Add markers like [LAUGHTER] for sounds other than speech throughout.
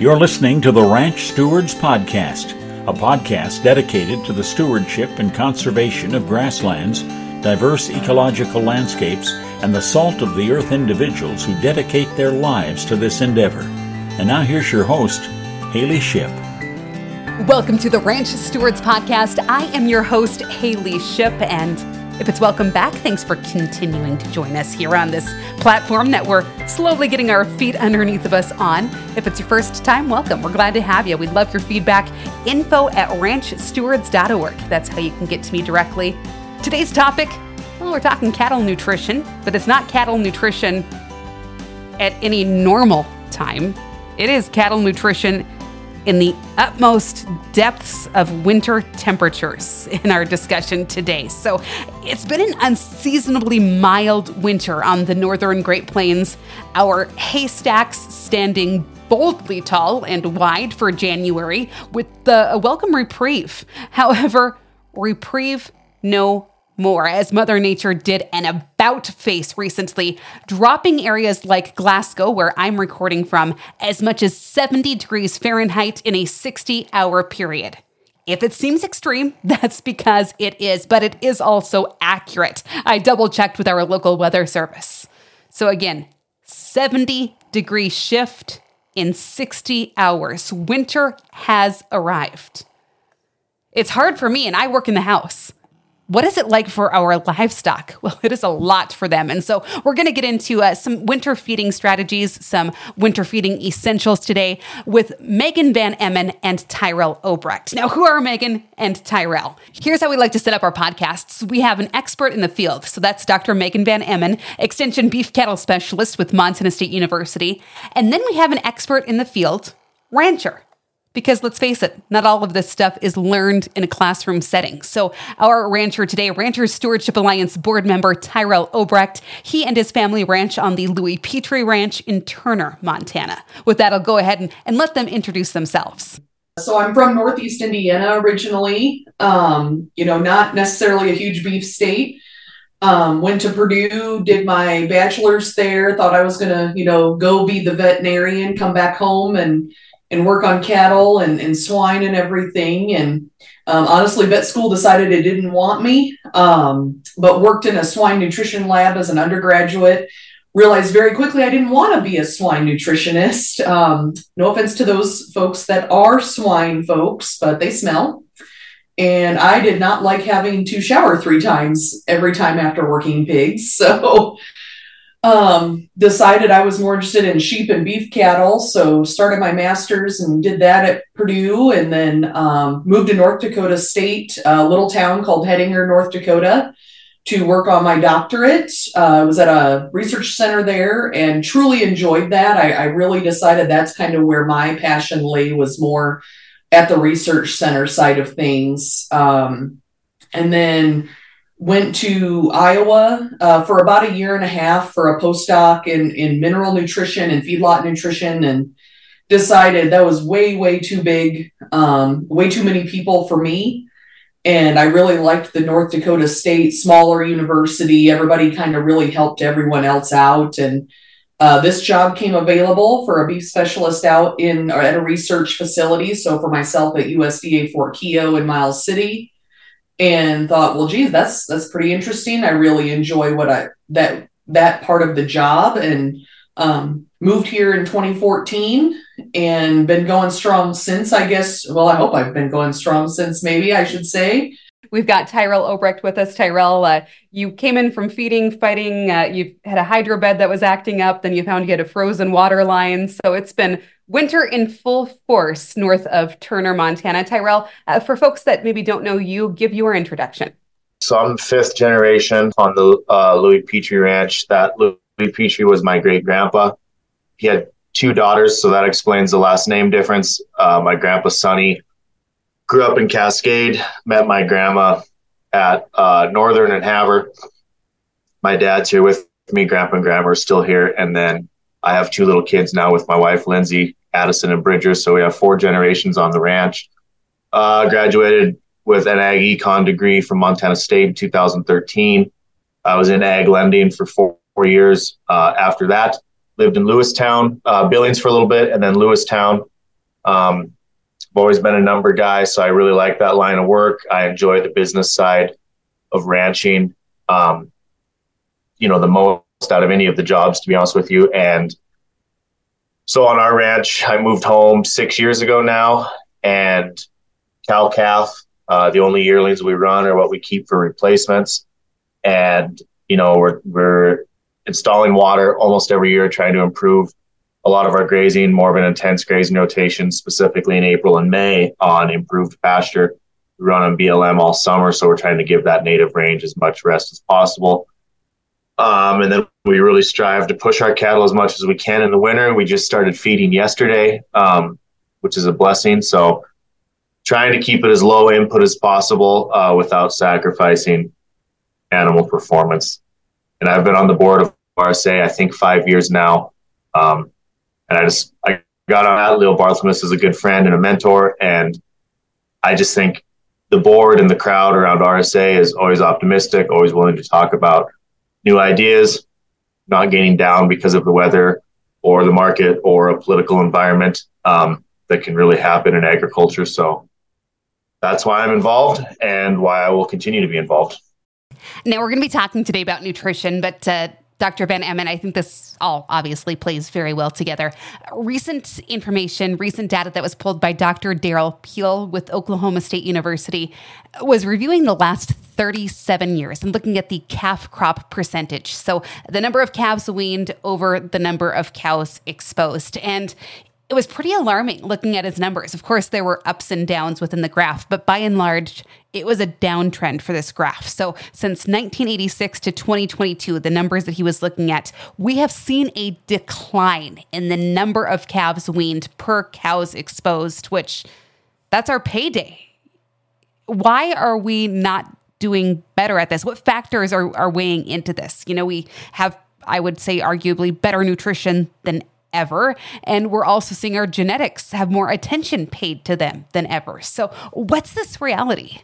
You're listening to the Ranch Stewards Podcast, a podcast dedicated to the stewardship and conservation of grasslands, diverse ecological landscapes, and the salt of the earth individuals who dedicate their lives to this endeavor. And now here's your host, Haylie Shipp. Welcome to the Ranch Stewards Podcast. I am your host, Haylie Shipp, and if it's welcome back, thanks for continuing to join us here on this platform that we're slowly getting our feet underneath of us on. If it's your first time, welcome. We're glad to have you. We'd love your feedback. Info at ranchstewards.org. That's how you can get to me directly. Today's topic well, we're talking cattle nutrition, but it's not cattle nutrition at any normal time. It is cattle nutrition in the utmost depths of winter temperatures in our discussion today. So, it's been an unseasonably mild winter on the northern Great Plains. Our haystacks standing boldly tall and wide for January with the, a welcome reprieve. However, reprieve no more, as Mother Nature did an about face recently, dropping areas like Glasgow, where I'm recording from, as much as 70 degrees Fahrenheit in a 60 hour period. If it seems extreme, [LAUGHS] that's because it is, but it is also accurate. I double checked with our local weather service. So, again, 70 degree shift in 60 hours. Winter has arrived. It's hard for me, and I work in the house. What is it like for our livestock? [LAUGHS] Well, it is a lot for them. And so we're going to get into uh, some winter feeding strategies, some winter feeding essentials today with Megan Van Emon and Tyrel Obrecht. Now, who are Megan and Tyrel? Here's how we like to set up our podcasts. We have an expert in the field. So that's Dr. Megan Van Emon, Extension Beef Cattle Specialist with Montana State University. And then we have an expert in the field, rancher. Because let's face it, not all of this stuff is learned in a classroom setting. So, our rancher today, Ranchers Stewardship Alliance board member Tyrel Obrecht, he and his family ranch on the Louis Petrie Ranch in Turner, Montana. With that, I'll go ahead and, and let them introduce themselves. So, I'm from Northeast Indiana originally, um, you know, not necessarily a huge beef state. Um, went to Purdue, did my bachelor's there, thought I was going to, you know, go be the veterinarian, come back home and and work on cattle and, and swine and everything. And um, honestly, vet school decided it didn't want me, um, but worked in a swine nutrition lab as an undergraduate. Realized very quickly I didn't want to be a swine nutritionist. Um, no offense to those folks that are swine folks, but they smell. And I did not like having to shower three times every time after working pigs. [LAUGHS] So um, decided I was more interested in sheep and beef cattle, so started my master's and did that at Purdue, and then um, moved to North Dakota State, a little town called Hettinger, North Dakota, to work on my doctorate. Uh, I was at a research center there and truly enjoyed that. I, I really decided that's kind of where my passion lay was more at the research center side of things. Um, and then went to Iowa uh, for about a year and a half for a postdoc in, in mineral nutrition and feedlot nutrition and decided that was way, way too big, um, way too many people for me. And I really liked the North Dakota State, smaller university. Everybody kind of really helped everyone else out. And uh, this job came available for a beef specialist out in or at a research facility. So for myself at USDA Fort Keogh in Miles City, and thought, well, geez, that's that's pretty interesting. I really enjoy what I that that part of the job, and um, moved here in 2014 and been going strong since. I guess. Well, I hope I've been going strong since. Maybe I should say. We've got Tyrel Obrecht with us. Tyrel, uh, you came in from feeding, fighting. Uh, you had a hydro bed that was acting up. Then you found you had a frozen water line. So it's been winter in full force north of Turner, Montana. Tyrel, uh, for folks that maybe don't know you, give your introduction. So I'm fifth generation on the uh, Louis Petrie Ranch. That Louis Petrie was my great grandpa. He had two daughters, so that explains the last name difference. Uh, my grandpa Sonny grew up in Cascade, met my grandma at uh, Northern and Havre. My dad's here with me. Grandpa and grandma are still here, and then I have two little kids now with my wife Lindsay. Addison and Bridger. So we have four generations on the ranch. Uh, graduated with an ag econ degree from Montana State in 2013. I was in ag lending for four, four years. Uh, after that, lived in Lewistown, uh, Billings for a little bit, and then Lewistown. Um, I've always been a number guy, so I really like that line of work. I enjoy the business side of ranching. Um, you know, the most out of any of the jobs, to be honest with you. And so on our ranch, I moved home six years ago now, and cow calf, uh, the only yearlings we run are what we keep for replacements. And you know, we're we're installing water almost every year, trying to improve a lot of our grazing, more of an intense grazing rotation, specifically in April and May on improved pasture. We run on BLM all summer, so we're trying to give that native range as much rest as possible. Um, and then we really strive to push our cattle as much as we can in the winter. We just started feeding yesterday, um, which is a blessing. So trying to keep it as low input as possible uh, without sacrificing animal performance. And I've been on the board of RSA, I think five years now. Um, and I just, I got on that. Leo Barthelmess is a good friend and a mentor. And I just think the board and the crowd around RSA is always optimistic, always willing to talk about new ideas, not gaining down because of the weather or the market or a political environment um, that can really happen in agriculture. So that's why I'm involved and why I will continue to be involved. Now, we're going to be talking today about nutrition, but uh, Dr. Van Emon, I think this all obviously plays very well together. Recent information, recent data that was pulled by Dr. Derrell Peel with Oklahoma State University was reviewing the last 37 years and looking at the calf crop percentage. So the number of calves weaned over the number of cows exposed. And it was pretty alarming looking at his numbers. Of course, there were ups and downs within the graph, but by and large, it was a downtrend for this graph. So, since 1986 to 2022, the numbers that he was looking at, we have seen a decline in the number of calves weaned per cows exposed, which that's our payday. Why are we not doing better at this? What factors are, are weighing into this? You know, we have, I would say, arguably better nutrition than ever. And we're also seeing our genetics have more attention paid to them than ever. So, what's this reality?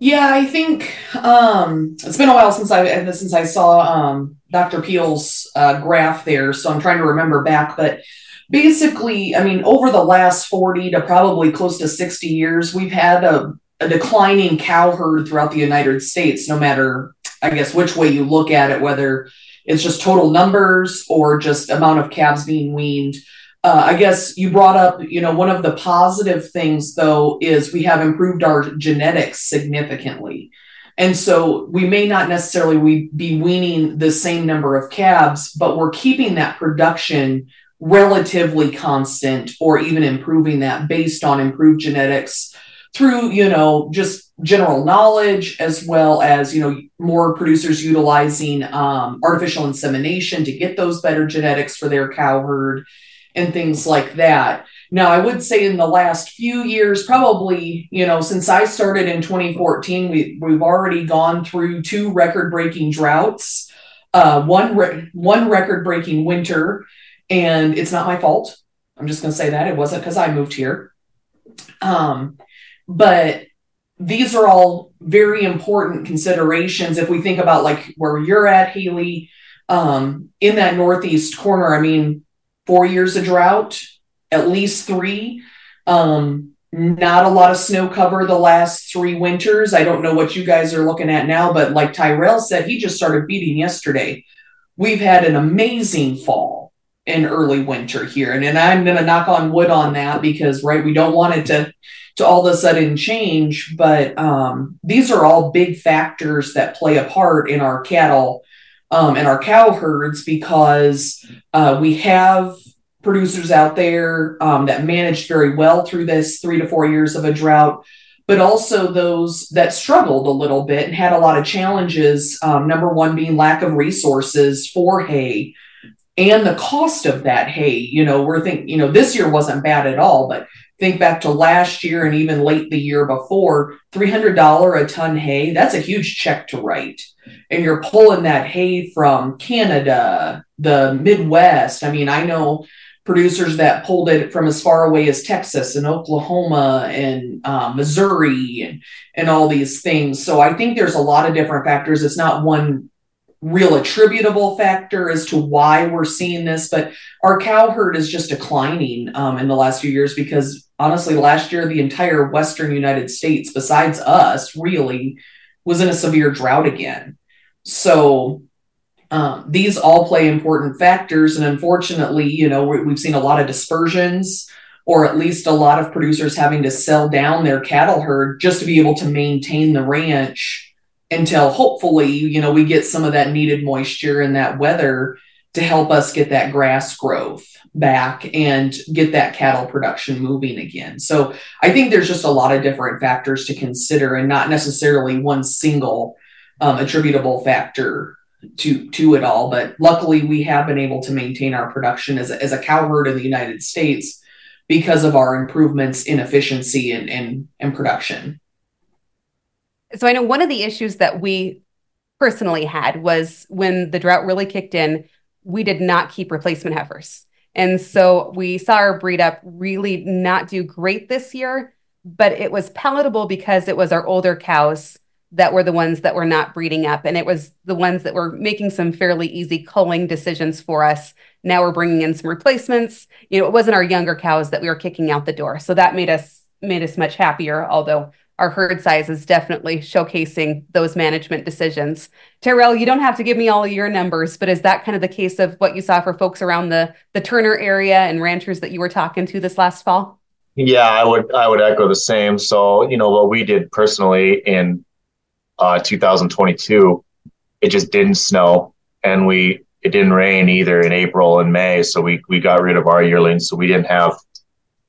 Yeah, I think um, it's been a while since I since I saw um, Dr. Peel's uh, graph there, so I'm trying to remember back. But basically, I mean, over the last 40 to probably close to 60 years, we've had a, a declining cow herd throughout the United States. No matter, I guess, which way you look at it, whether it's just total numbers or just amount of calves being weaned. Uh, I guess you brought up, you know, one of the positive things though is we have improved our genetics significantly. And so we may not necessarily we be weaning the same number of calves, but we're keeping that production relatively constant or even improving that based on improved genetics through, you know, just general knowledge as well as you know more producers utilizing um, artificial insemination to get those better genetics for their cow herd and things like that. Now i would say in the last few years probably you know since i started in 2014 we, we've already gone through two record breaking droughts uh, one re- one record breaking winter and it's not my fault. I'm just going to say that. It wasn't because i moved here. Um, but these are all very important considerations if we think about like where you're at haylie. Um, in that northeast corner i mean four years of drought at least three. Um, not a lot of snow cover the last three winters. I don't know what you guys are looking at now but like tyrel said he just started beating yesterday. We've had an amazing fall in early winter here. And, and i'm going to knock on wood on that because right we don't want it to to all of a sudden change. But um, these are all big factors that play a part in our cattle um, and our cow herds because uh, we have producers out there um, that managed very well through this three to four years of a drought. But also those that struggled a little bit and had a lot of challenges. Um, number one being lack of resources for hay, and the cost of that hay. You know, we're thinking, you know, this year wasn't bad at all, but think back to last year and even late the year before, $300 a ton hay, that's a huge check to write. And you're pulling that hay from Canada, the Midwest. I mean, I know producers that pulled it from as far away as Texas and Oklahoma and uh, Missouri and, and all these things. So I think there's a lot of different factors. It's not one real attributable factor as to why we're seeing this, but our cow herd is just declining um, in the last few years because honestly, last year, the entire Western United States, besides us, really was in a severe drought again. So um, these all play important factors. And unfortunately, you know, we've seen a lot of dispersions or at least a lot of producers having to sell down their cattle herd just to be able to maintain the ranch until hopefully, you know, we get some of that needed moisture and that weather to help us get that grass growth back and get that cattle production moving again. So I think there's just a lot of different factors to consider and not necessarily one single um, attributable factor to to it all. But luckily, we have been able to maintain our production as a, as a cow herd in the United States because of our improvements in efficiency and, and, and production. So I know one of the issues that we personally had was when the drought really kicked in, we did not keep replacement heifers. And so we saw our breed up really not do great this year, but it was palatable because it was our older cows that were the ones that were not breeding up. And it was the ones that were making some fairly easy culling decisions for us. Now we're bringing in some replacements. You know, it wasn't our younger cows that we were kicking out the door. So that made us made us much happier, although our herd size is definitely showcasing those management decisions. Tyrel, you don't have to give me all your numbers, but is that kind of the case of what you saw for folks around the the Turner area and ranchers that you were talking to this last fall? Yeah, I would I would echo the same. So, you know, what we did personally in uh, 2022, it just didn't snow, and we it didn't rain either in April and May, so we we got rid of our yearlings. So we didn't have.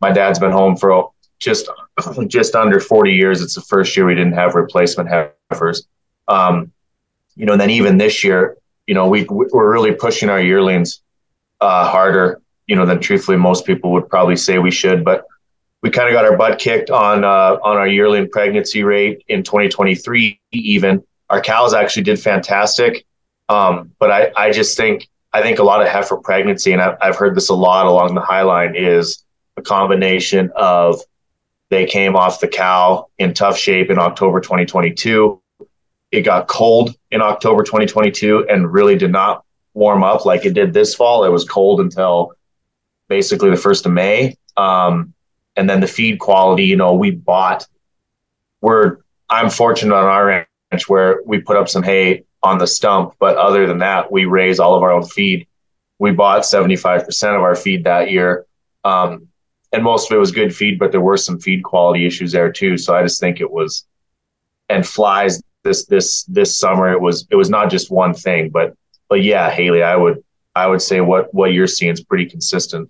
My dad's been home for just [LAUGHS] just under 40 years. It's the first year we didn't have replacement heifers. Um, you know, and then even this year, you know, we we're really pushing our yearlings uh, harder, you know, than truthfully most people would probably say we should. But we kind of got our butt kicked on uh, on our yearling pregnancy rate in 2023. Even our cows actually did fantastic, um, but I I just think I think a lot of heifer pregnancy, and I've, I've heard this a lot along the high line, is a combination of they came off the cow in tough shape in October 2022. It got cold in October 2022 and really did not warm up like it did this fall. It was cold until basically the first of May. Um, and then the feed quality, you know, we bought. We're I'm fortunate on our ranch where we put up some hay on the stump, but other than that, we raise all of our own feed. We bought 75% of our feed that year. Um, and most of it was good feed, but there were some feed quality issues there too. So I just think it was, and flies this this this summer it was it was not just one thing, but but yeah, Haylie, I would I would say what what you're seeing is pretty consistent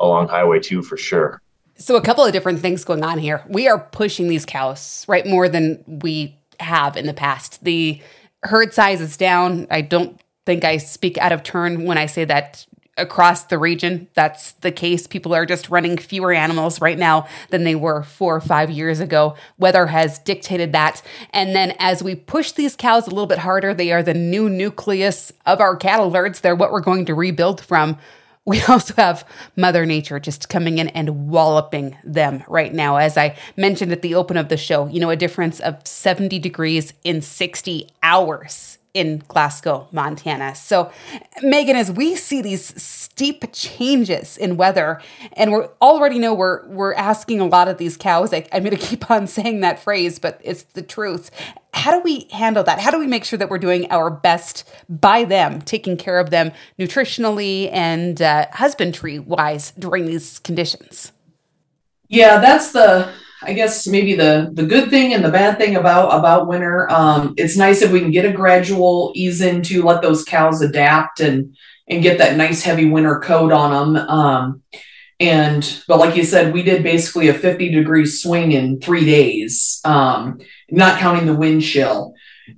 along Highway Two for sure. So a couple of different things going on here. We are pushing these cows right more than we have in the past. The herd size is down. I don't think I speak out of turn when I say that across the region. That's the case. People are just running fewer animals right now than they were four or five years ago. Weather has dictated that. And then as we push these cows a little bit harder they are the new nucleus of our cattle herds. They're what we're going to rebuild from. We [LAUGHS] also have Mother Nature just coming in and walloping them right now. As I mentioned at the open of the show, you know, a difference of 70 degrees in 60 hours in Glasgow, Montana. So, Megan, as we see these steep changes in weather, and we already know we're we're asking a lot of these cows. I, I'm going [LAUGHS] to keep on saying that phrase, but it's the truth. How do we handle that? How do we make sure that we're doing our best by them, taking care of them nutritionally and uh, husbandry wise during these conditions? Yeah, that's the I guess maybe the the good thing and the bad thing about about winter. Um, it's nice if we can get a gradual ease into let those cows adapt and and get that nice heavy winter coat on them. Um, and but like you said, we did basically a 50 degree swing in three days, um, not counting the wind chill.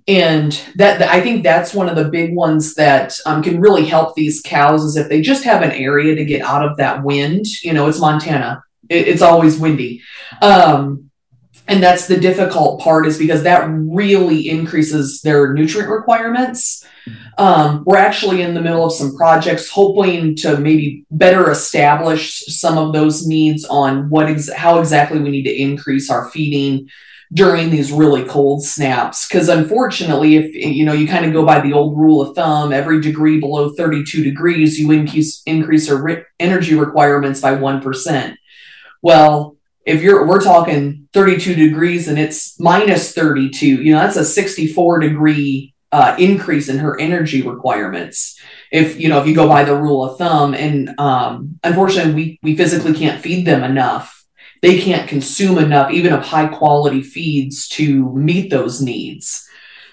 And that I think that's one of the big ones that um, can really help these cows is if they just have an area to get out of that wind. You know, it's Montana it, it's always windy. Um, and that's the difficult part is because that really increases their nutrient requirements. Um, we're actually in the middle of some projects hoping to maybe better establish some of those needs on what ex- how exactly we need to increase our feeding during these really cold snaps because unfortunately if you know you kind of go by the old rule of thumb every degree below 32 degrees you increase increase your re- energy requirements by 1% well if you're we're talking 32 degrees and it's minus 32 you know that's a 64 degree uh, increase in her energy requirements if you know if you go by the rule of thumb and um, unfortunately we we physically can't feed them enough they can't consume enough, even of high quality feeds, to meet those needs.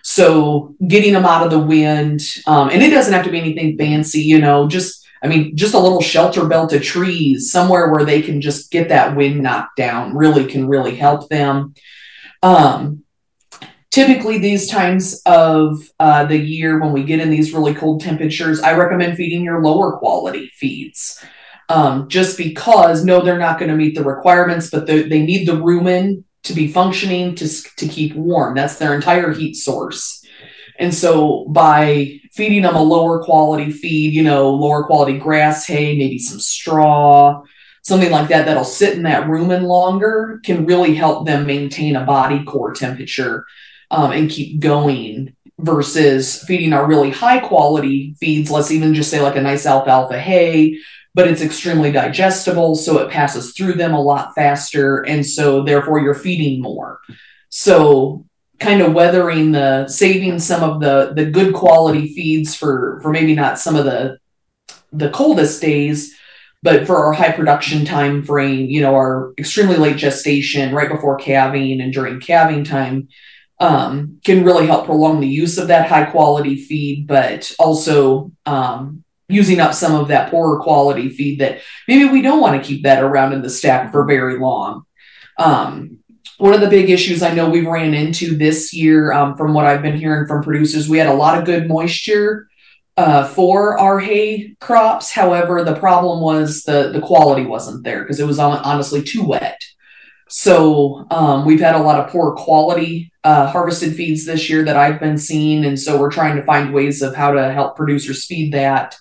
So getting them out of the wind, um, and it doesn't have to be anything fancy, you know, just I mean, just a little shelter belt of trees somewhere where they can just get that wind knocked down really can really help them. Um, typically, these times of uh, the year when we get in these really cold temperatures, I recommend feeding your lower quality feeds um, just because no, they're not going to meet the requirements, but they, need the rumen to be functioning to, to keep warm. That's their entire heat source. And so by feeding them a lower quality feed, you know, lower quality grass hay, maybe some straw, something like that, that'll sit in that rumen longer can really help them maintain a body core temperature um, and keep going versus feeding our really high quality feeds. Let's even just say like a nice alfalfa hay but it's extremely digestible, so it passes through them a lot faster, and so therefore you're feeding more. So kind of weathering the saving some of the the good quality feeds for for maybe not some of the the coldest days but for our high production time frame you know our extremely late gestation right before calving and during calving time um, can really help prolong the use of that high quality feed but also um, using up some of that poorer quality feed that maybe we don't want to keep that around in the stack for very long. Um, one of the big issues I know we ran into this year, um, from what I've been hearing from producers, we had a lot of good moisture uh, for our hay crops. However, the problem was the the quality wasn't there because it was honestly too wet. So um, we've had a lot of poor quality uh, harvested feeds this year that I've been seeing, and so we're trying to find ways of how to help producers feed that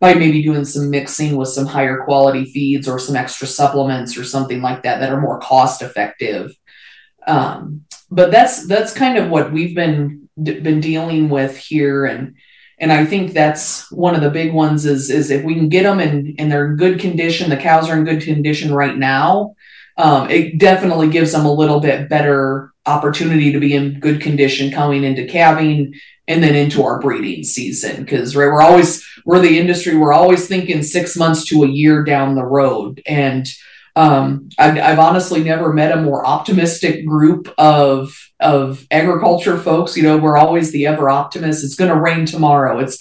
by maybe doing some mixing with some higher quality feeds or some extra supplements or something like that that are more cost effective. Um, but that's that's kind of what we've been been dealing with here, and and I think that's one of the big ones is is if we can get them and and they're in good condition, the cows are in good condition right now. Um, it definitely gives them a little bit better opportunity to be in good condition coming into calving and then into our breeding season because right we're always we're the industry we're always thinking six months to a year down the road and um, I've, I've, honestly never met a more optimistic group of of agriculture folks. You know we're always the ever optimist. it's going to rain tomorrow. It's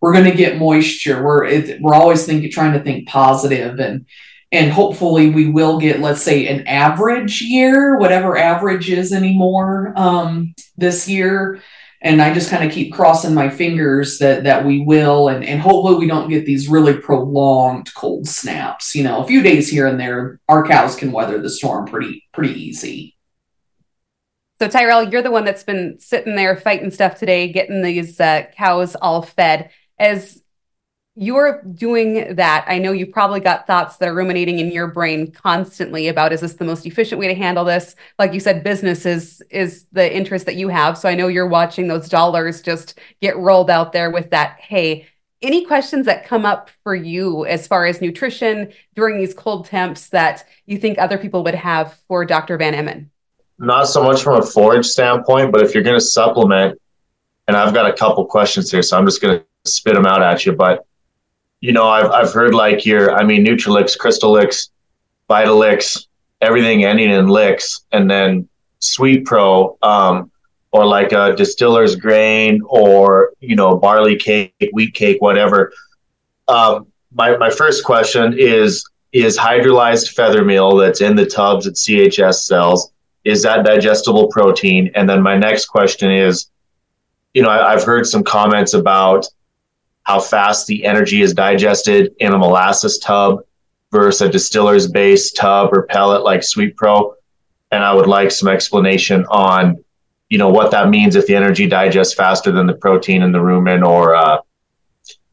we're going to get moisture. We're it, we're always thinking trying to think positive and and hopefully we will get let's say an average year whatever average is anymore um, this year and I just kind of keep crossing my fingers that that we will, and and hopefully we don't get these really prolonged cold snaps. You know, a few days here and there, our cows can weather the storm pretty pretty easy. So Tyrel, you're the one that's been sitting there fighting stuff today, getting these uh, cows all fed. As you're doing that, I know you probably got thoughts that are ruminating in your brain constantly about is this the most efficient way to handle this? Like you said, business is is the interest that you have. So I know you're watching those dollars just get rolled out there with that. Hey, any questions that come up for you as far as nutrition during these cold temps that you think other people would have for Dr. Van Emon? Not so much from a forage standpoint, but if you're going to supplement, and I've got a couple questions here, so I'm just going to spit them out at you. But you know, I've I've heard like your, I mean, Nutrilix, Crystalyx, Vitalix, everything ending in licks, and then Sweet Pro, um, or like a distiller's grain, or you know, barley cake, wheat cake, whatever. Um, my my first question is: Is hydrolyzed feather meal that's in the tubs that CHS sells is that digestible protein? And then my next question is, you know, I, I've heard some comments about how fast the energy is digested in a molasses tub versus a distiller's base tub or pellet like Sweet Pro. And I would like some explanation on, you know, what that means if the energy digests faster than the protein in the rumen or, uh,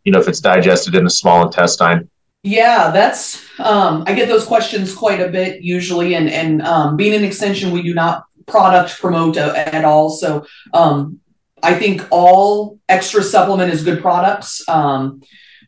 you know, if it's digested in the small intestine. Yeah, that's um, I get those questions quite a bit usually, and and um, being an extension, we do not product promote at all. So um, I think all extra supplement is good products. Um,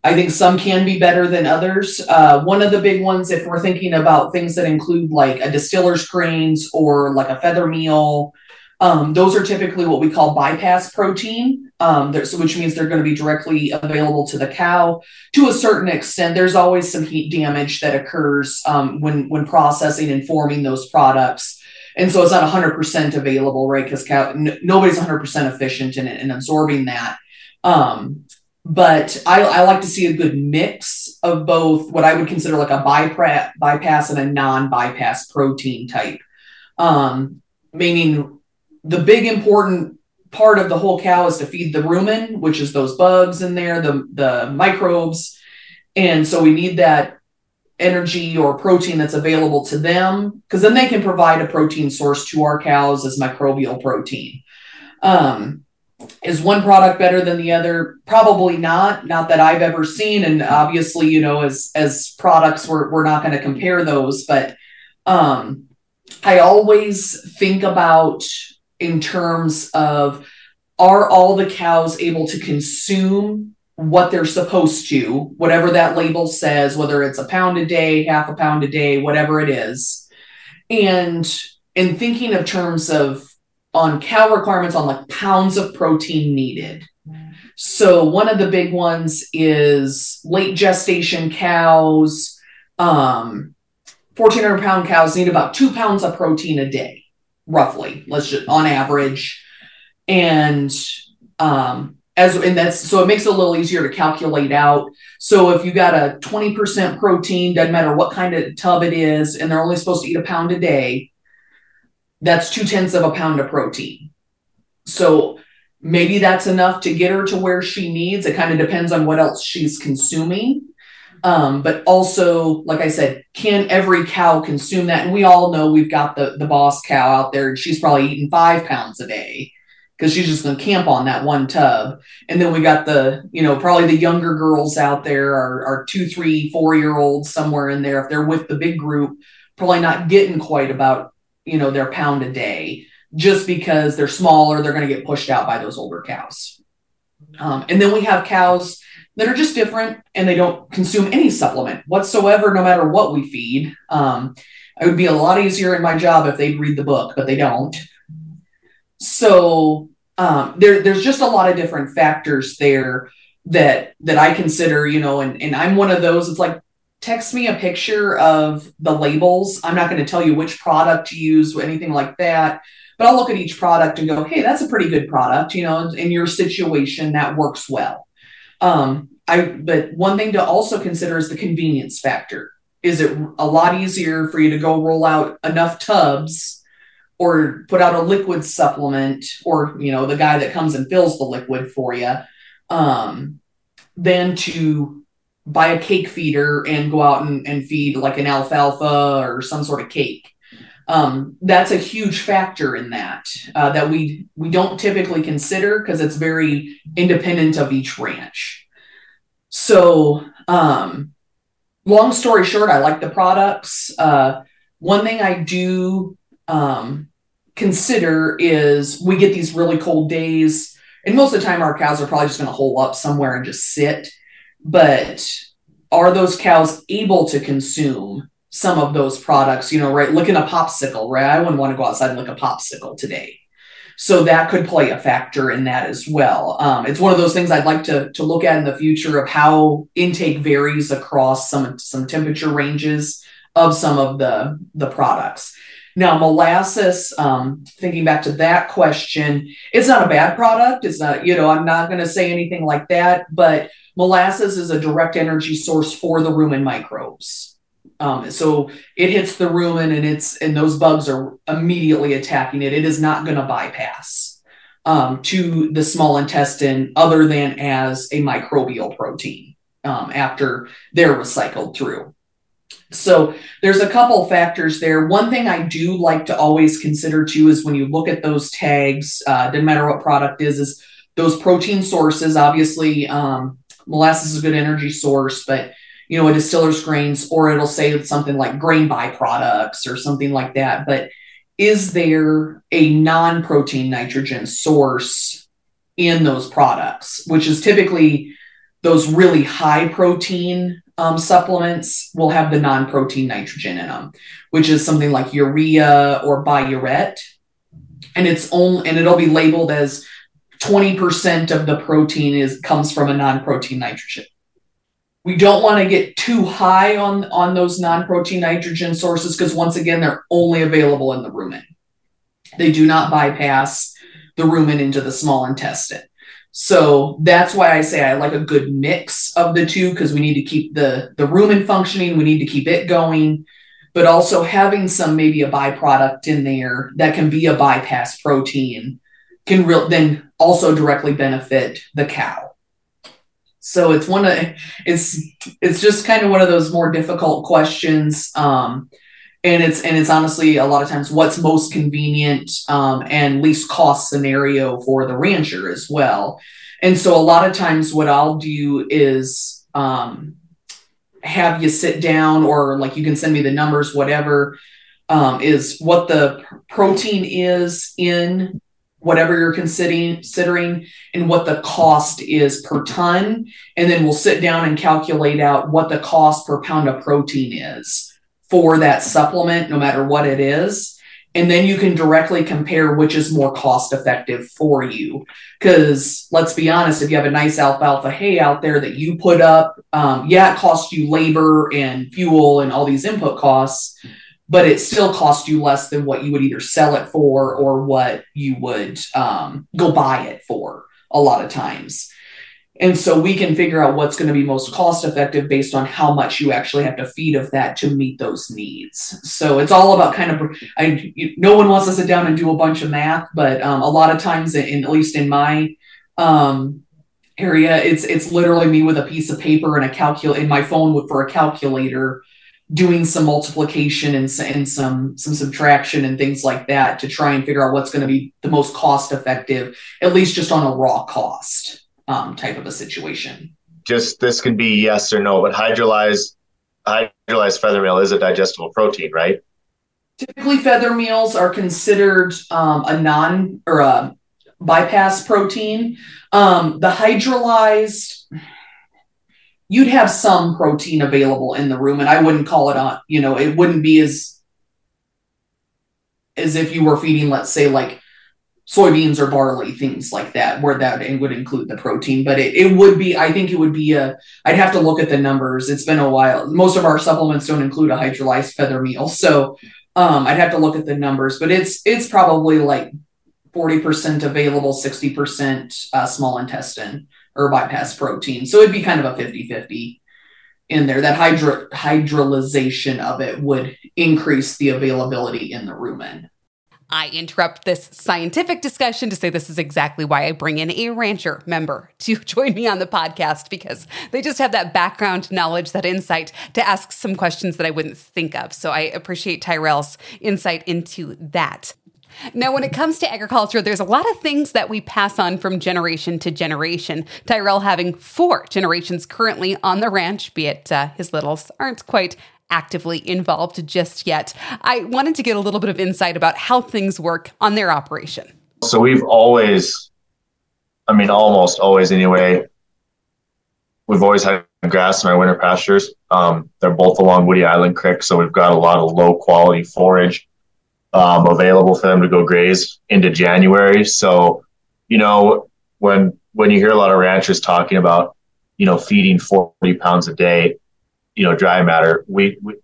I think some can be better than others. Uh, one of the big ones, if we're thinking about things that include like a distiller's grains or like a feather meal, um, those are typically what we call bypass protein, um, which means they're going to be directly available to the cow to a certain extent. There's always some heat damage that occurs um, when when processing and forming those products, and so it's not 100% available, right? Because cow n- nobody's 100% efficient in in absorbing that. Um, but I, I, like to see a good mix of both what I would consider like a bypass, bypass and a non-bypass protein type. Um, meaning the big important part of the whole cow is to feed the rumen, which is those bugs in there, the the microbes, and so we need that energy or protein that's available to them because then they can provide a protein source to our cows as microbial protein. Um, is one product better than the other? Probably not. Not that I've ever seen. And obviously, you know, as as products, we're we're not going to compare those. But um, I always think about in terms of are all the cows able to consume what they're supposed to, whatever that label says, whether it's a pound a day, half a pound a day, whatever it is. And in thinking of terms of on cow requirements on like pounds of protein needed. So one of the big ones is late gestation cows. Um, 1400 pound cows need about two pounds of protein a day, roughly. Let's just on average. And um, as and that's so it makes it a little easier to calculate out. So if you got a 20% protein, doesn't matter what kind of tub it is, and they're only supposed to eat a pound a day, that's two tenths of a pound of protein. So maybe that's enough to get her to where she needs. It kind of depends on what else she's consuming. Um, but also, like I said, can every cow consume that? And we all know we've got the the boss cow out there, and she's probably eating five pounds a day because she's just going to camp on that one tub. And then we got the, you know, probably the younger girls out there are, are two, three, four year olds somewhere in there. If they're with the big group, probably not getting quite about you know, their pound a day just because they're smaller, they're going to get pushed out by those older cows. Um, and then we have cows that are just different and they don't consume any supplement whatsoever, no matter what we feed. Um, it would be a lot easier in my job if they'd read the book, but they don't. So um, there, there's just a lot of different factors there that that I consider, you know, and, and I'm one of those. It's like text me a picture of the labels. I'm not going to tell you which product to use, or anything like that. But I'll look at each product and go, hey, that's a pretty good product. You know, in your situation, that works well. Um, I but one thing to also consider is the convenience factor. Is it a lot easier for you to go roll out enough tubs or put out a liquid supplement or you know the guy that comes and fills the liquid for you um, than to buy a cake feeder and go out and, and feed like an alfalfa or some sort of cake. Um, that's a huge factor in that uh, that we we don't typically consider because it's very independent of each ranch. So, um, long story short, I like the products. Uh, one thing I do um, consider is we get these really cold days, and most of the time our cows are probably just going to hole up somewhere and just sit but are those cows able to consume some of those products? You know, right? Look in a popsicle, right? I wouldn't want to go outside and look a popsicle today. So that could play a factor in that as well. Um, it's one of those things I'd like to, to look at in the future of how intake varies across some some temperature ranges of some of the the products. Now, molasses, um, thinking back to that question, it's not a bad product. It's not, you know, I'm not going to say anything like that, but molasses is a direct energy source for the rumen microbes. Um, so it hits the rumen and it's and those bugs are immediately attacking it. It is not going to bypass um, to the small intestine other than as a microbial protein um, after they're recycled through. So there's a couple factors there. One thing I do like to always consider too is when you look at those tags, uh, doesn't matter what product is, is those protein sources. Obviously, um, molasses is a good energy source, but you know, a distiller's grains, or it'll say something like grain byproducts or something like that. But is there a non protein nitrogen source in those products, which is typically those really high protein um, supplements will have the non protein nitrogen in them, which is something like urea or biuret. And it's only, and it'll be labeled as 20% of the protein is comes from a non protein nitrogen. We don't want to get too high on on those non-protein nitrogen sources because once again they're only available in the rumen. They do not bypass the rumen into the small intestine so that's why i say i like a good mix of the two because we need to keep the the rumen functioning we need to keep it going but also having some maybe a byproduct in there that can be a bypass protein can real then also directly benefit the cow. So it's one of it's it's just kind of one of those more difficult questions um, and it's and it's honestly a lot of times what's most convenient um, and least cost scenario for the rancher as well. And so a lot of times what i'll do is um, have you sit down or like you can send me the numbers whatever um, is what the protein is in whatever you're considering considering and what the cost is per ton. And then we'll sit down and calculate out what the cost per pound of protein is for that supplement no matter what it is and then you can directly compare which is more cost effective for you because let's be honest if you have a nice alfalfa hay out there that you put up um, yeah it costs you labor and fuel and all these input costs but it still costs you less than what you would either sell it for or what you would um, go buy it for a lot of times. And so we can figure out what's going to be most cost effective based on how much you actually have to feed of that to meet those needs. So it's all about kind of, I, no one wants to sit down and do a bunch of math, but um, a lot of times, in, at least in my um, area, it's it's literally me with a piece of paper and a calcul in my phone for a calculator doing some multiplication and, and some some subtraction and things like that to try and figure out what's going to be the most cost effective at least just on a raw cost um, type of a situation. Just this can be yes or no but hydrolyzed hydrolyzed feather meal is a digestible protein right? Typically feather meals are considered um, a non or a bypass protein. Um, the hydrolyzed you'd have some protein available in the rumen, and I wouldn't call it on, you know, it wouldn't be as as if you were feeding, let's say, like soybeans or barley, things like that, where that would include the protein. But it, it would be, I think it would be a, I'd have to look at the numbers. It's been a while. Most of our supplements don't include a hydrolyzed feather meal. So um, I'd have to look at the numbers, but it's, it's probably like 40% available, 60% uh, small intestine or bypass protein. So it'd be kind of a 50 50 in there. That hydro- hydrolyzation of it would increase the availability in the rumen. I interrupt this scientific discussion to say this is exactly why I bring in a rancher member to [LAUGHS] join me on the podcast because they just have that background knowledge, that insight to ask some questions that I wouldn't think of. So I appreciate Tyrel's insight into that. Now, when it comes to agriculture, there's a lot of things that we pass on from generation to generation. Tyrel having four generations currently on the ranch, be it uh, his littles aren't quite actively involved just yet. I wanted to get a little bit of insight about how things work on their operation. So we've always, I mean, almost always anyway, we've always had grass in our winter pastures. Um, they're both along Woody Island Creek, so we've got a lot of low quality forage um, available for them to go graze into January. So, you know, when when you hear a lot of ranchers talking about, you know, feeding 40 pounds a day, you know, dry matter, we, we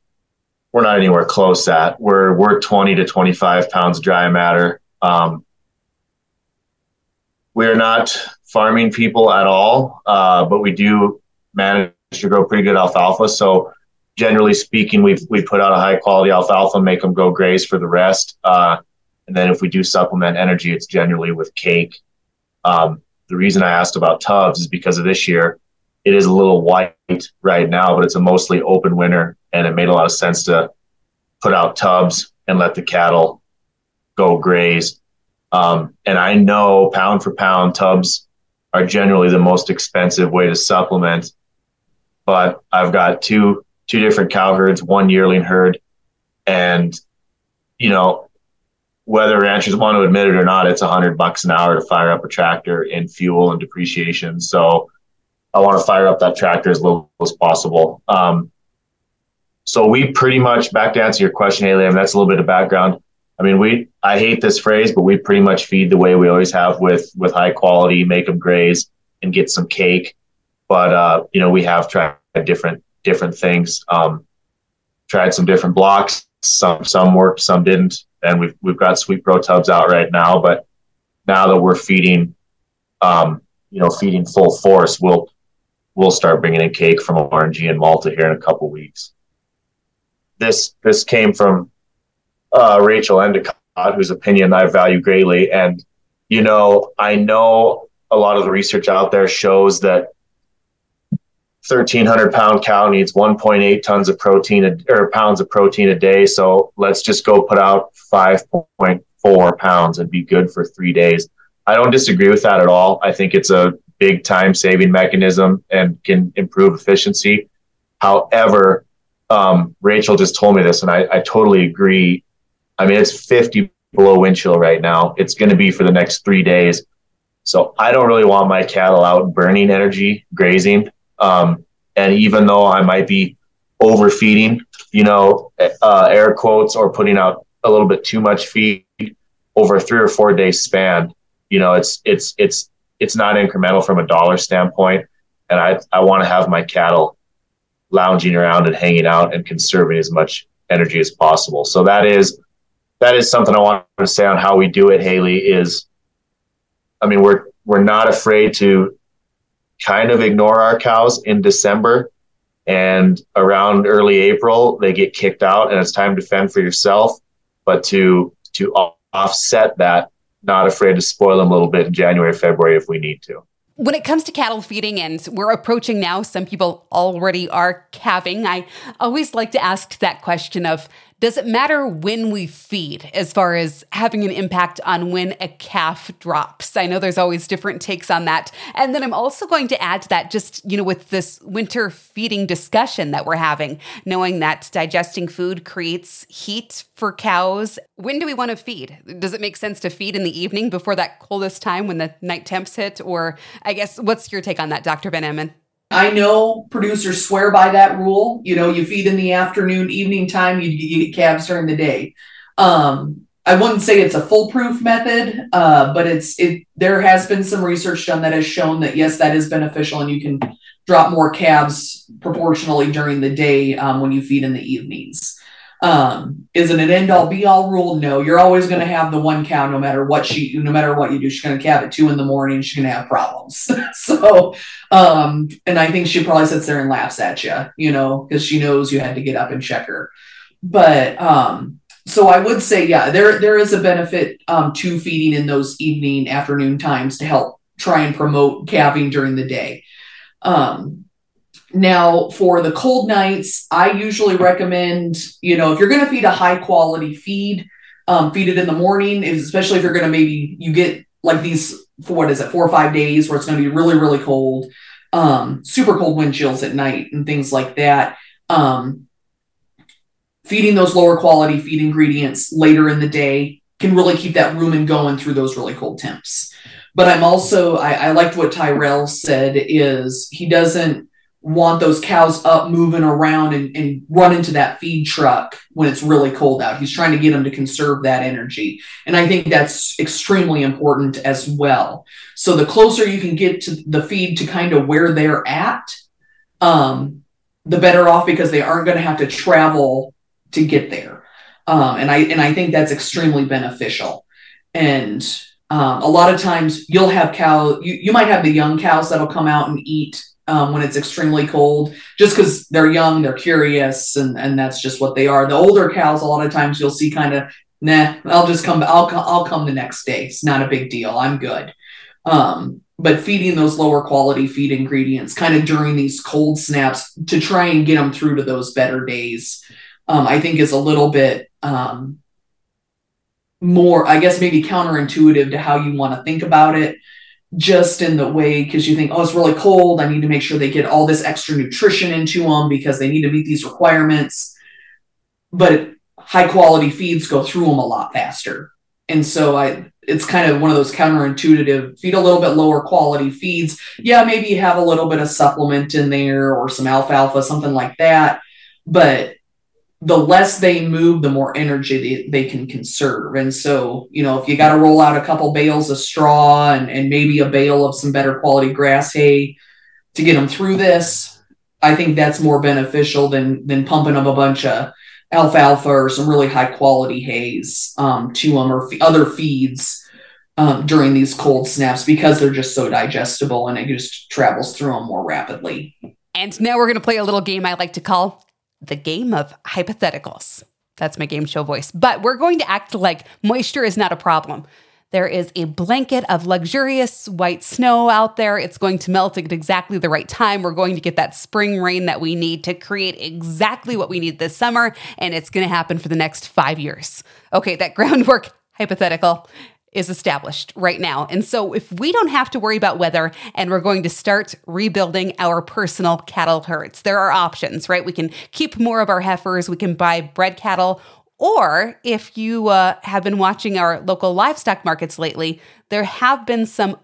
we're not anywhere close at We're we're 20 to 25 pounds dry matter. Um, we're not farming people at all, uh, but we do manage to grow pretty good alfalfa. So generally speaking, we've we put out a high quality alfalfa, make them go graze for the rest. Uh, and then if we do supplement energy, it's generally with cake. Um, the reason I asked about tubs is because of this year. It is a little white right now, but it's a mostly open winter, and it made a lot of sense to put out tubs and let the cattle go graze. Um, and I know pound for pound, tubs are generally the most expensive way to supplement. But I've got two two different cow herds, one yearling herd, and you know, whether ranchers want to admit it or not, it's a hundred bucks an hour to fire up a tractor in fuel and depreciation. So I want to fire up that tractor as little as possible. Um, so we pretty much back to answer your question, Haylie, and that's a little bit of background. I mean, we I hate this phrase, but we pretty much feed the way we always have with with high quality, make them graze and get some cake. But uh, you know, we have tried different different things. Um, tried some different blocks. Some some worked, some didn't. And we've we've got sweet pro tubs out right now. But now that we're feeding, um, you know, feeding full force, we'll we'll start bringing in cake from RNG and Malta here in a couple weeks. This this came from uh, Rachel Endecott, whose opinion I value greatly, and you know, I know a lot of the research out there shows that 1300 pound cow needs 1.8 tons of protein a, or pounds of protein a day. So let's just go put out 5.4 pounds and be good for three days. I don't disagree with that at all. I think it's a big time saving mechanism and can improve efficiency. However, um, Rachel just told me this, and I, I totally agree. I mean, it's 50 below wind chill right now. It's going to be for the next three days. So I don't really want my cattle out burning energy grazing. Um, and even though I might be overfeeding, you know, uh, air quotes, or putting out a little bit too much feed over a three or four day span, you know, it's it's it's it's not incremental from a dollar standpoint. And I I want to have my cattle lounging around and hanging out and conserving as much energy as possible. So that is that is something I want to say on how we do it, Haylie, is I mean, we're we're not afraid to kind of ignore our cows in December. And around early April, they get kicked out and it's time to fend for yourself. But to to offset that, not afraid to spoil them a little bit in January, February if we need to. When it comes to cattle feeding, and we're approaching now, some people already are calving. I always like to ask that question of does it matter when we feed as far as having an impact on when a calf drops? I know there's always different takes on that. And then I'm also going to add to that just, you know, with this winter feeding discussion that we're having, knowing that digesting food creates heat for cows. When do we want to feed? Does it make sense to feed in the evening before that coldest time when the night temps hit? Or I guess, what's your take on that, Dr. Van Emon? I know producers swear by that rule. You know, you feed in the afternoon, evening time, you, you get calves during the day. Um, I wouldn't say it's a foolproof method, uh, but it's it. There has been some research done that has shown that yes, that is beneficial, and you can drop more calves proportionally during the day um, when you feed in the evenings. Um, is it an end all be all rule? No, you're always going to have the one cow, no matter what she, no matter what you do. She's going to calve at two in the morning. She's going to have problems. [LAUGHS] so, um, and I think she probably sits there and laughs at you, you know, because she knows you had to get up and check her. But um, so I would say, yeah, there there is a benefit um, to feeding in those evening afternoon times to help try and promote calving during the day. Um, now, for the cold nights, I usually recommend, you know, if you're going to feed a high quality feed, um, feed it in the morning, especially if you're going to maybe you get like these for what is it, four or five days where it's going to be really, really cold, um, super cold wind chills at night and things like that. Um, feeding those lower quality feed ingredients later in the day can really keep that rumen going through those really cold temps. But I'm also, I, I liked what Tyrel said is he doesn't, want those cows up moving around and, and run into that feed truck when it's really cold out. He's trying to get them to conserve that energy. And I think that's extremely important as well. So the closer you can get to the feed to kind of where they're at, um, the better off because they aren't going to have to travel to get there. Um, and I and I think that's extremely beneficial. And um, a lot of times you'll have cow you, you might have the young cows that'll come out and eat um, when it's extremely cold, just because they're young, they're curious, and and that's just what they are. The older cows, a lot of times you'll see kind of, nah, I'll just come, I'll I'll come the next day. It's not a big deal. I'm good. Um, but feeding those lower quality feed ingredients kind of during these cold snaps to try and get them through to those better days, um, I think is a little bit um, more, I guess, maybe counterintuitive to how you want to think about it just in the way because you think, oh, it's really cold. I need to make sure they get all this extra nutrition into them because they need to meet these requirements. But high quality feeds go through them a lot faster. and so I it's kind of one of those counterintuitive feed a little bit lower quality feeds. Yeah, maybe have a little bit of supplement in there or some alfalfa, something like that. But the less they move, the more energy they, they can conserve. And so, you know, if you got to roll out a couple bales of straw and, and maybe a bale of some better quality grass hay to get them through this, I think that's more beneficial than than pumping them a bunch of alfalfa or some really high quality hays um, to them or f- other feeds um, during these cold snaps because they're just so digestible and it just travels through them more rapidly. And now we're going to play a little game I like to call the game of hypotheticals. That's my game show voice. But we're going to act like moisture is not a problem. There is a blanket of luxurious white snow out there. It's going to melt at exactly the right time. We're going to get that spring rain that we need to create exactly what we need this summer, and it's going to happen for the next five years. Okay, that [LAUGHS] groundwork hypothetical is established right now. And so, if we don't have to worry about weather and we're going to start rebuilding our personal cattle herds, there are options, right? We can keep more of our heifers, we can buy bred cattle, or if you uh, have been watching our local livestock markets lately, there have been some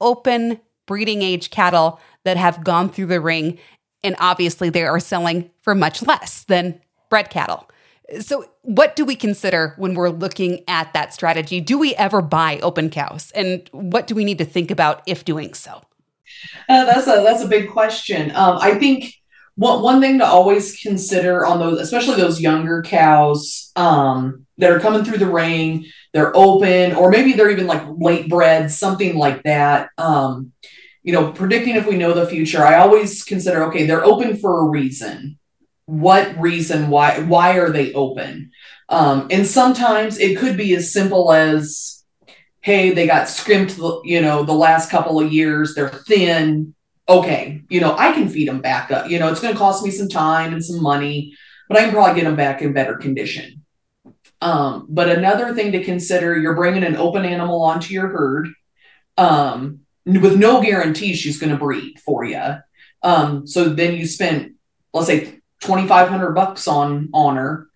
open breeding age cattle that have gone through the ring. And obviously, they are selling for much less than bred cattle. So, what do we consider when we're looking at that strategy? Do we ever buy open cows? And what do we need to think about if doing so? Uh, that's a that's a big question. Um, I think one one thing to always consider on those, especially those younger cows um, that are coming through the ring, they're open, or maybe they're even like late bred, something like that. Um, you know, predicting if we know the future, I always consider okay, they're open for a reason. What reason? Why? Why are they open? Um, and sometimes it could be as simple as, hey, they got scrimped, you know, the last couple of years, they're thin okay, you know, I can feed them back up. You know, it's going to cost me some time and some money, but I can probably get them back in better condition. Um, but another thing to consider, you're bringing an open animal onto your herd um, with no guarantee she's going to breed for you. Um, so then you spend, let's say, 2,500 bucks on on her,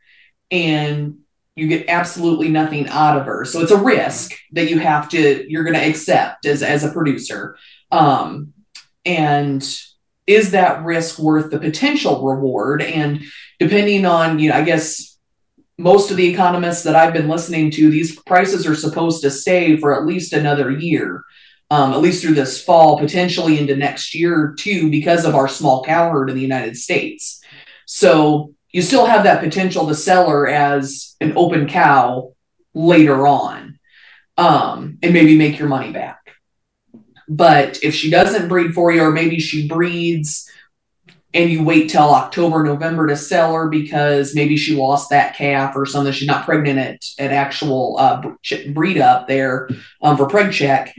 and you get absolutely nothing out of her. So it's a risk that you have to you're going to accept as as a producer. Um, and is that risk worth the potential reward and depending on you know i guess most of the economists that i've been listening to these prices are supposed to stay for at least another year um, at least through this fall potentially into next year too because of our small cow herd in the united states so you still have that potential to sell her as an open cow later on um, and maybe make your money back but if she doesn't breed for you, or maybe she breeds and you wait till October, November to sell her because maybe she lost that calf or something, she's not pregnant at, at actual uh, breed up there um, for preg check.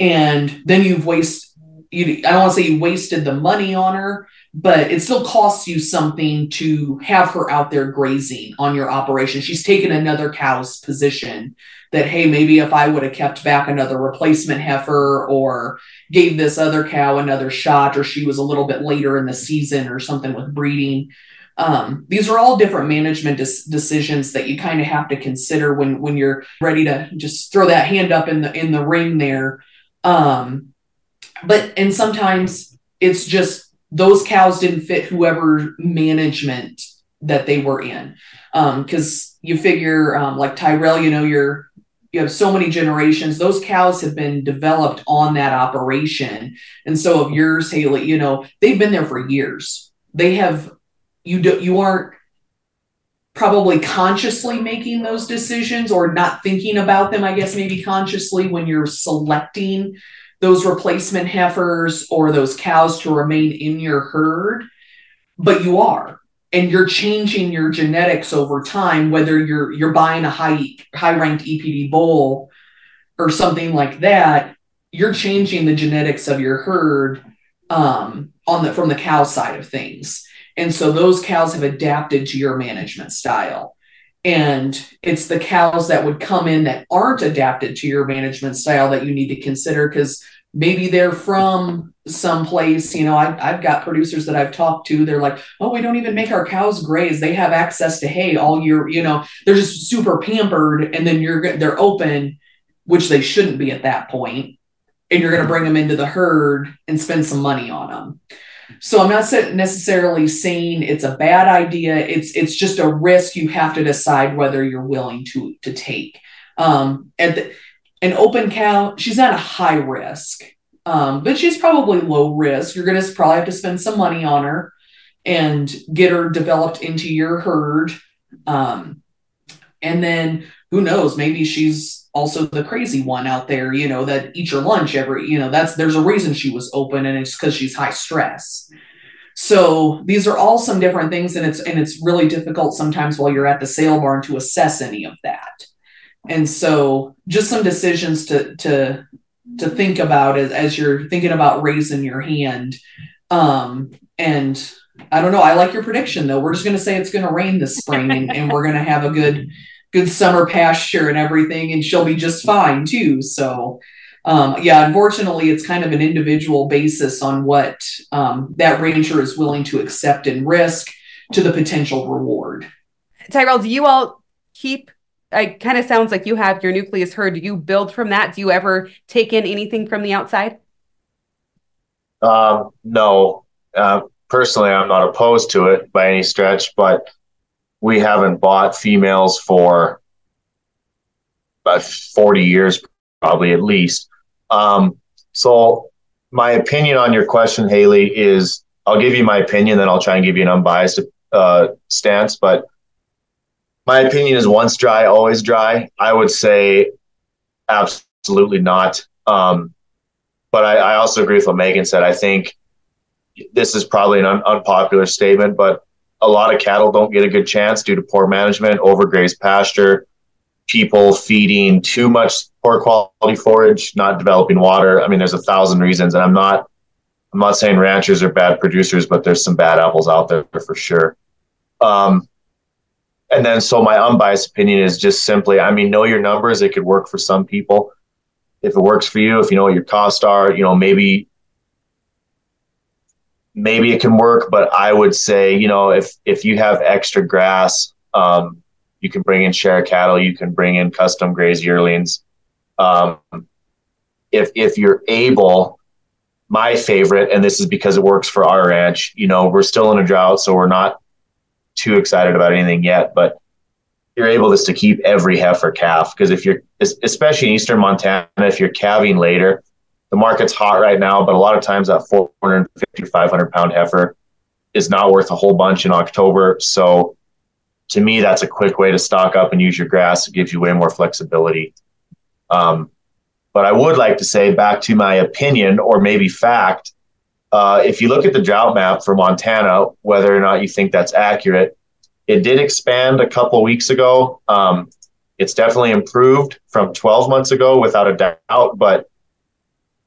And then you've wasted, you, I don't want to say you wasted the money on her, but it still costs you something to have her out there grazing on your operation. She's taken another cow's position that hey maybe if i would have kept back another replacement heifer or gave this other cow another shot or she was a little bit later in the season or something with breeding um, these are all different management des- decisions that you kind of have to consider when when you're ready to just throw that hand up in the in the ring there um, but and sometimes it's just those cows didn't fit whoever management that they were in. Because um, you figure um, like tyrel you know you're you have so many generations those cows have been developed on that operation. And so of yours haylie you know they've been there for years. They have you do you aren't probably consciously making those decisions or not thinking about them i guess maybe consciously when you're selecting those replacement heifers or those cows to remain in your herd but you are and you're changing your genetics over time whether you're you're buying a high high ranked EPD bull or something like that you're changing the genetics of your herd um, on the from the cow side of things. And so those cows have adapted to your management style. And it's the cows that would come in that aren't adapted to your management style that you need to consider because maybe they're from someplace you know I, i've got producers that i've talked to they're like oh we don't even make our cows graze. They have access to hay all year you know they're just super pampered and then you're they're open which they shouldn't be at that point and you're going to bring them into the herd and spend some money on them so i'm not necessarily saying it's a bad idea. It's it's just a risk you have to decide whether you're willing to to take. Um and the, an open cow she's not a high risk um, but she's probably low risk. You're going to probably have to spend some money on her and get her developed into your herd. Um, and then who knows, maybe she's also the crazy one out there, you know, that eats your lunch every, you know, that's there's a reason she was open and it's because she's high stress. So these are all some different things, and it's and it's really difficult sometimes while you're at the sale barn to assess any of that. And so just some decisions to to to think about as, as you're thinking about raising your hand. Um, and I don't know. I like your prediction though. We're just going to say it's going to rain this spring and, and we're going to have a good, good summer pasture and everything. And she'll be just fine too. So, um, yeah, unfortunately, it's kind of an individual basis on what um, that rancher is willing to accept and risk to the potential reward. Tyrel, do you all keep it kind of sounds like you have your nucleus herd. Do you build from that? Do you ever take in anything from the outside? Um, no. Uh, personally, I'm not opposed to it by any stretch, but we haven't bought females for about 40 years, probably at least. Um, so, my opinion on your question, Haylie, is I'll give you my opinion, then I'll try and give you an unbiased uh, stance. But my opinion is once dry, always dry. I would say absolutely not. Um, but I, I, also agree with what Megan said. I think this is probably an un- unpopular statement, but a lot of cattle don't get a good chance due to poor management, overgrazed pasture, people feeding too much poor quality forage, not developing water. I mean, there's a thousand reasons, and I'm not. I'm not saying ranchers are bad producers, but there's some bad apples out there for sure. Um, and then so my unbiased opinion is just simply i mean know your numbers. It could work for some people. If it works for you if you know what your costs are you know maybe maybe it can work. But i would say you know if if you have extra grass um, you can bring in share cattle. You can bring in custom graze yearlings. Um, if if you're able my favorite and this is because it works for our ranch you know we're still in a drought so we're not too excited about anything yet, but you're able just to keep every heifer calf because if you're especially in eastern Montana, if you're calving later, the market's hot right now, but a lot of times that 450 500 pound heifer is not worth a whole bunch in October. So to me, that's a quick way to stock up and use your grass. It gives you way more flexibility. Um, but I would like to say back to my opinion or maybe fact uh, if you look at the drought map for Montana, whether or not you think that's accurate, it did expand a couple weeks ago. Um, it's definitely improved from 12 months ago, without a doubt. But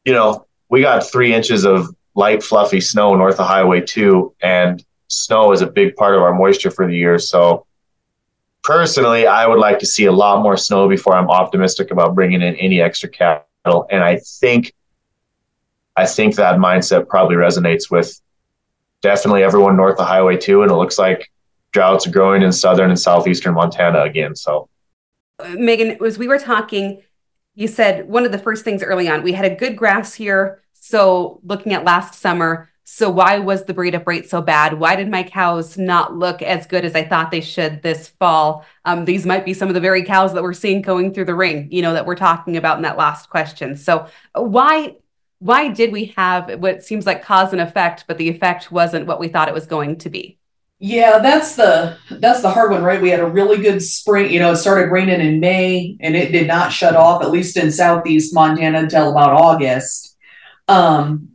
you know, we got three inches of light, fluffy snow north of Highway 2, and snow is a big part of our moisture for the year. So, personally, I would like to see a lot more snow before I'm optimistic about bringing in any extra cattle. And I think I think that mindset probably resonates with definitely everyone north of Highway 2. And it looks like droughts are growing in southern and southeastern Montana again. So, Megan, as we were talking, you said one of the first things early on, we had a good grass here. So, looking at last summer, so why was the breed up rate so bad? Why did my cows not look as good as I thought they should this fall? Um, these might be some of the very cows that we're seeing going through the ring, you know, that we're talking about in that last question. So why why did we have what seems like cause and effect, but the effect wasn't what we thought it was going to be? Yeah, that's the that's the hard one, right? We had a really good spring. You know, it started raining in May, and it did not shut off, at least in southeast Montana, until about August. Um,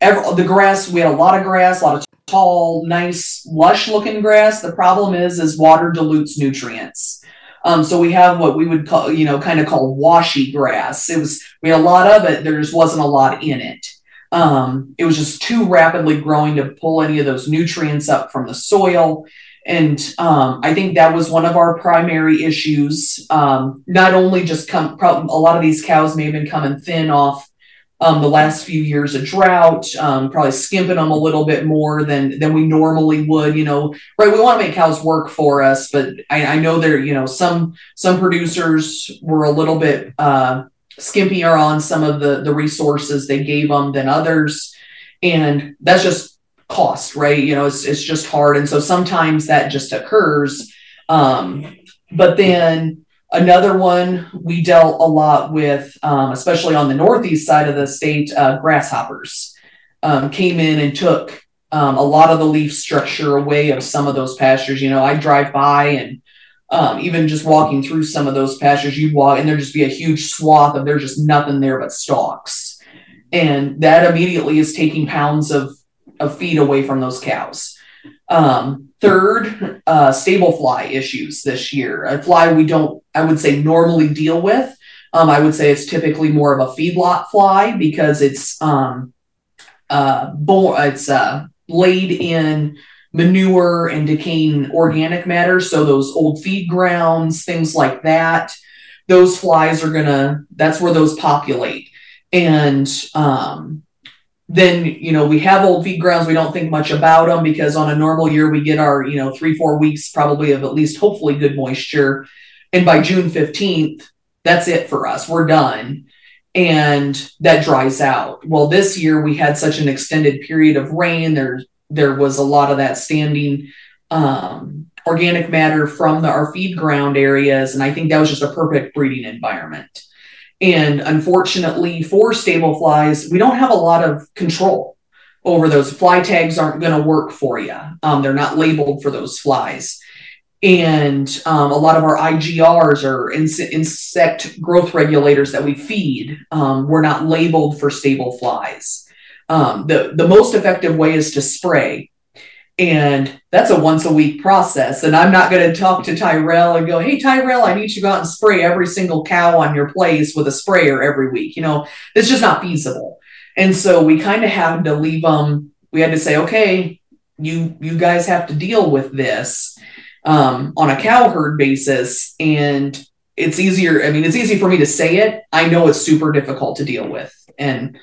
every, the grass, we had a lot of grass, a lot of tall, nice, lush-looking grass. The problem is, is water dilutes nutrients. Um, so we have what we would call, you know, kind of call washy grass. It was we had a lot of it. There just wasn't a lot in it. Um, it was just too rapidly growing to pull any of those nutrients up from the soil. And um, I think that was one of our primary issues. Um, not only just come, a lot of these cows may have been coming thin off um, the last few years of drought, um, probably skimping them a little bit more than than we normally would. You know, right? We want to make cows work for us, but I, I know there, you know, some some producers were a little bit uh, skimpier on some of the the resources they gave them than others, and that's just cost, right? You know, it's it's just hard, and so sometimes that just occurs. Um, but then Another one we dealt a lot with, um, especially on the northeast side of the state, uh, grasshoppers um, came in and took um, a lot of the leaf structure away of some of those pastures. You know, I drive by and um, even just walking through some of those pastures, you'd walk and there'd just be a huge swath of there's just nothing there but stalks. And that immediately is taking pounds of, of feed away from those cows. Um, third, uh, stable fly issues this year. A fly we don't, I would say, normally deal with. Um, I would say it's typically more of a feedlot fly because it's um, uh, bo- it's uh, laid in manure and decaying organic matter. So those old feed grounds, things like that, those flies are gonna. That's where those populate, and um, then you know we have old feed grounds. We don't think much about them because on a normal year we get our you know three four weeks probably of at least hopefully good moisture. And by june 15th that's it for us. We're done. And that dries out. Well this year we had such an extended period of rain. There there was a lot of that standing um, organic matter from the, our feed ground areas. And i think that was just a perfect breeding environment and unfortunately, for stable flies, we don't have a lot of control over those. Fly tags aren't going to work for you. Um, they're not labeled for those flies. And um, a lot of our IGRs or insect growth regulators that we feed um, were not labeled for stable flies. Um, the, the most effective way is to spray. And that's a once a week process. And I'm not going to talk to Tyrel and go, hey, Tyrel, I need you to go out and spray every single cow on your place with a sprayer every week. You know, it's just not feasible. And so we kind of had to leave them, we had to say, okay, you you guys have to deal with this um, on a cow herd basis. And it's easier. I mean, it's easy for me to say it. I know it's super difficult to deal with. And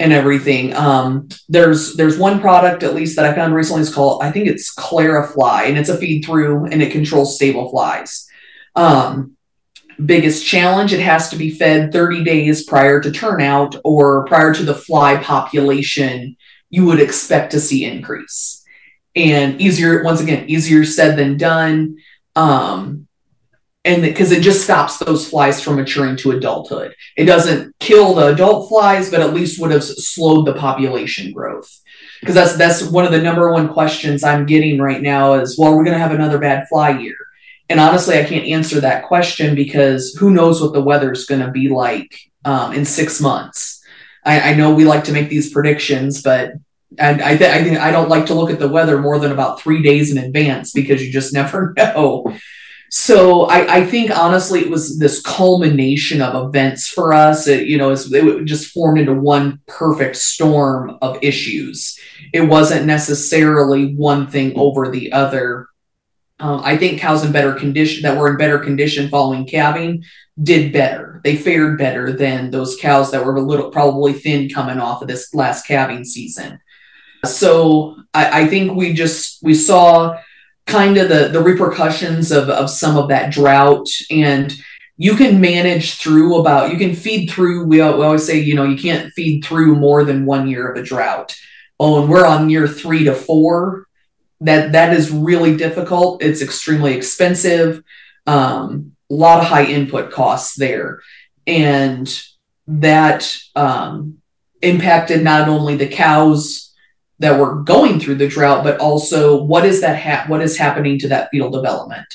and everything. Um, there's there's one product at least that I found recently. It's called I think it's Clarifly, and it's a feed through, and it controls stable flies. Um, biggest challenge: it has to be fed 30 days prior to turnout or prior to the fly population you would expect to see increase. And easier, once again, easier said than done. Um, and because it just stops those flies from maturing to adulthood. It doesn't kill the adult flies, but at least would have slowed the population growth. Because that's that's one of the number one questions I'm getting right now is, well, are we're going to have another bad fly year. And honestly, I can't answer that question because who knows what the weather's going to be like um, in six months. I, I, know we like to make these predictions, but and I, th- I, I don't like to look at the weather more than about three days in advance because you just [LAUGHS] never know. So I, I, think honestly, it was this culmination of events for us. It, you know, it just formed into one perfect storm of issues. It wasn't necessarily one thing over the other. Um, I think cows in better condition that were in better condition following calving did better. They fared better than those cows that were a little probably thin coming off of this last calving season. So I, I think we just we saw kind of the the repercussions of of some of that drought. And you can manage through about you can feed through we, always say you know you can't feed through more than one year of a drought. Oh and we're on year three to four. That that is really difficult. It's extremely expensive. Um, a lot of high input costs there. And that um, impacted not only the cows that we're going through the drought, but also what is that ha- what is happening to that fetal development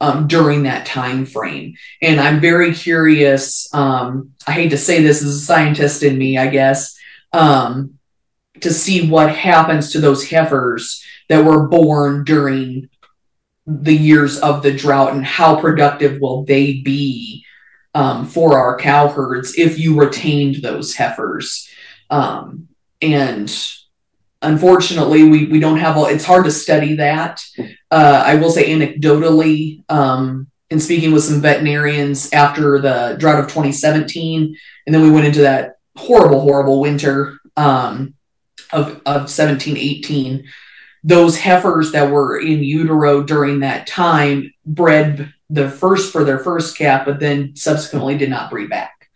um, during that time frame. And I'm very curious. Um, I hate to say this as a scientist in me, I guess, um, to see what happens to those heifers that were born during the years of the drought and how productive will they be um, for our cow herds if you retained those heifers. Um, and unfortunately we, we don't have all it's hard to study that uh, i will say anecdotally um, in speaking with some veterinarians after the drought of 2017 and then we went into that horrible, horrible winter um, of, of 17, 18, those heifers that were in utero during that time bred the first for their first calf, but then subsequently did not breed back.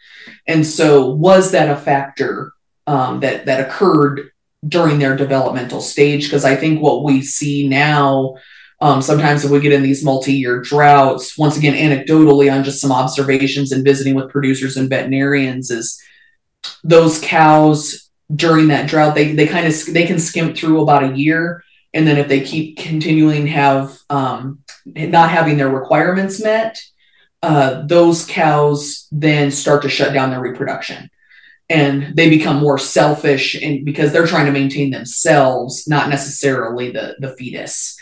And so, was that a factor um, that that occurred during their developmental stage? Because I think what we see now, um, sometimes if we get in these multi-year droughts, once again, anecdotally on just some observations and visiting with producers and veterinarians, is those cows during that drought they they kind of they can skimp through about a year and then if they keep continuing have um, not having their requirements met uh, those cows then start to shut down their reproduction and they become more selfish and because they're trying to maintain themselves not necessarily the the fetus.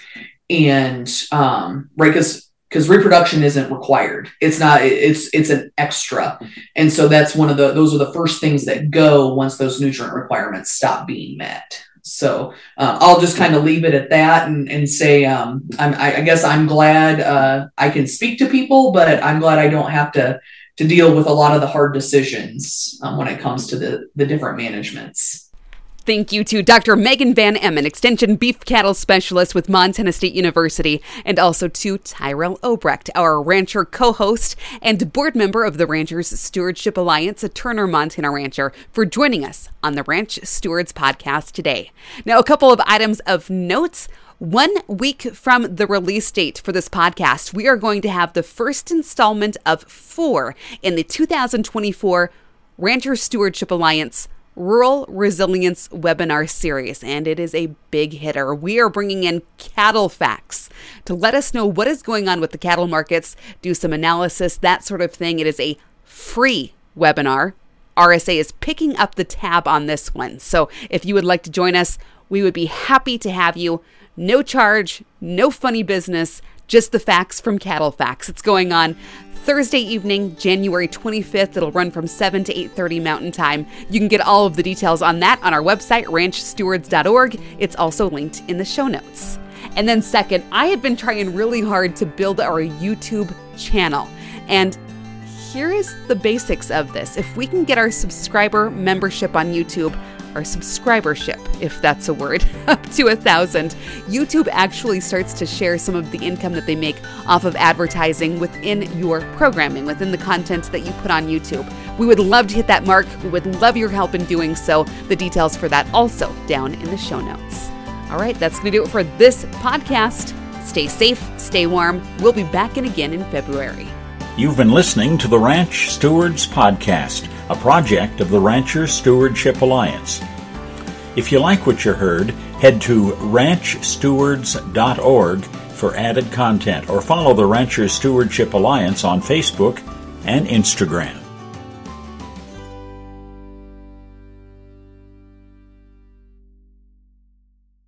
And um, right because because reproduction isn't required. It's not it's it's an extra. And so that's one of the those are the first things that go once those nutrient requirements stop being met. So uh, I'll just kind of leave it at that and, and say um, I, guess I'm glad uh, I can speak to people, but I'm glad I don't have to to deal with a lot of the hard decisions um, when it comes to the the different managements. Thank you to Dr. Megan Van Emon, Extension Beef Cattle Specialist with Montana State University, and also to Tyrel Obrecht, our rancher co host and board member of the Ranchers Stewardship Alliance, a Turner, Montana rancher, for joining us on the Ranch Stewards podcast today. Now, a couple of items of notes. One week from the release date for this podcast, we are going to have the first installment of four in the 2024 Rancher Stewardship Alliance Rural Resilience webinar series, and it is a big hitter. We are bringing in CattleFax to let us know what is going on with the cattle markets, do some analysis, that sort of thing. It is a free webinar. RSA is picking up the tab on this one. So if you would like to join us, we would be happy to have you. No charge, no funny business, just the facts from CattleFax. It's going on Thursday evening, January 25th. It'll run from 7 to 8:30 Mountain Time. You can get all of the details on that on our website ranchstewards.org. It's also linked in the show notes. And then second, I have been trying really hard to build our YouTube channel. And here is the basics of this. If we can get our subscriber membership on YouTube our subscribership, if that's a word, [LAUGHS] up to a thousand, YouTube actually starts to share some of the income that they make off of advertising within your programming, within the content that you put on YouTube. We would love to hit that mark. We would love your help in doing so. The details for that also down in the show notes. All right, that's going to do it for this podcast. Stay safe, stay warm. We'll be back in again in February. You've been listening to the Ranch Stewards Podcast a project of the Rancher Stewardship Alliance. If you like what you heard, head to ranchstewards.org for added content or follow the Rancher Stewardship Alliance on Facebook and Instagram.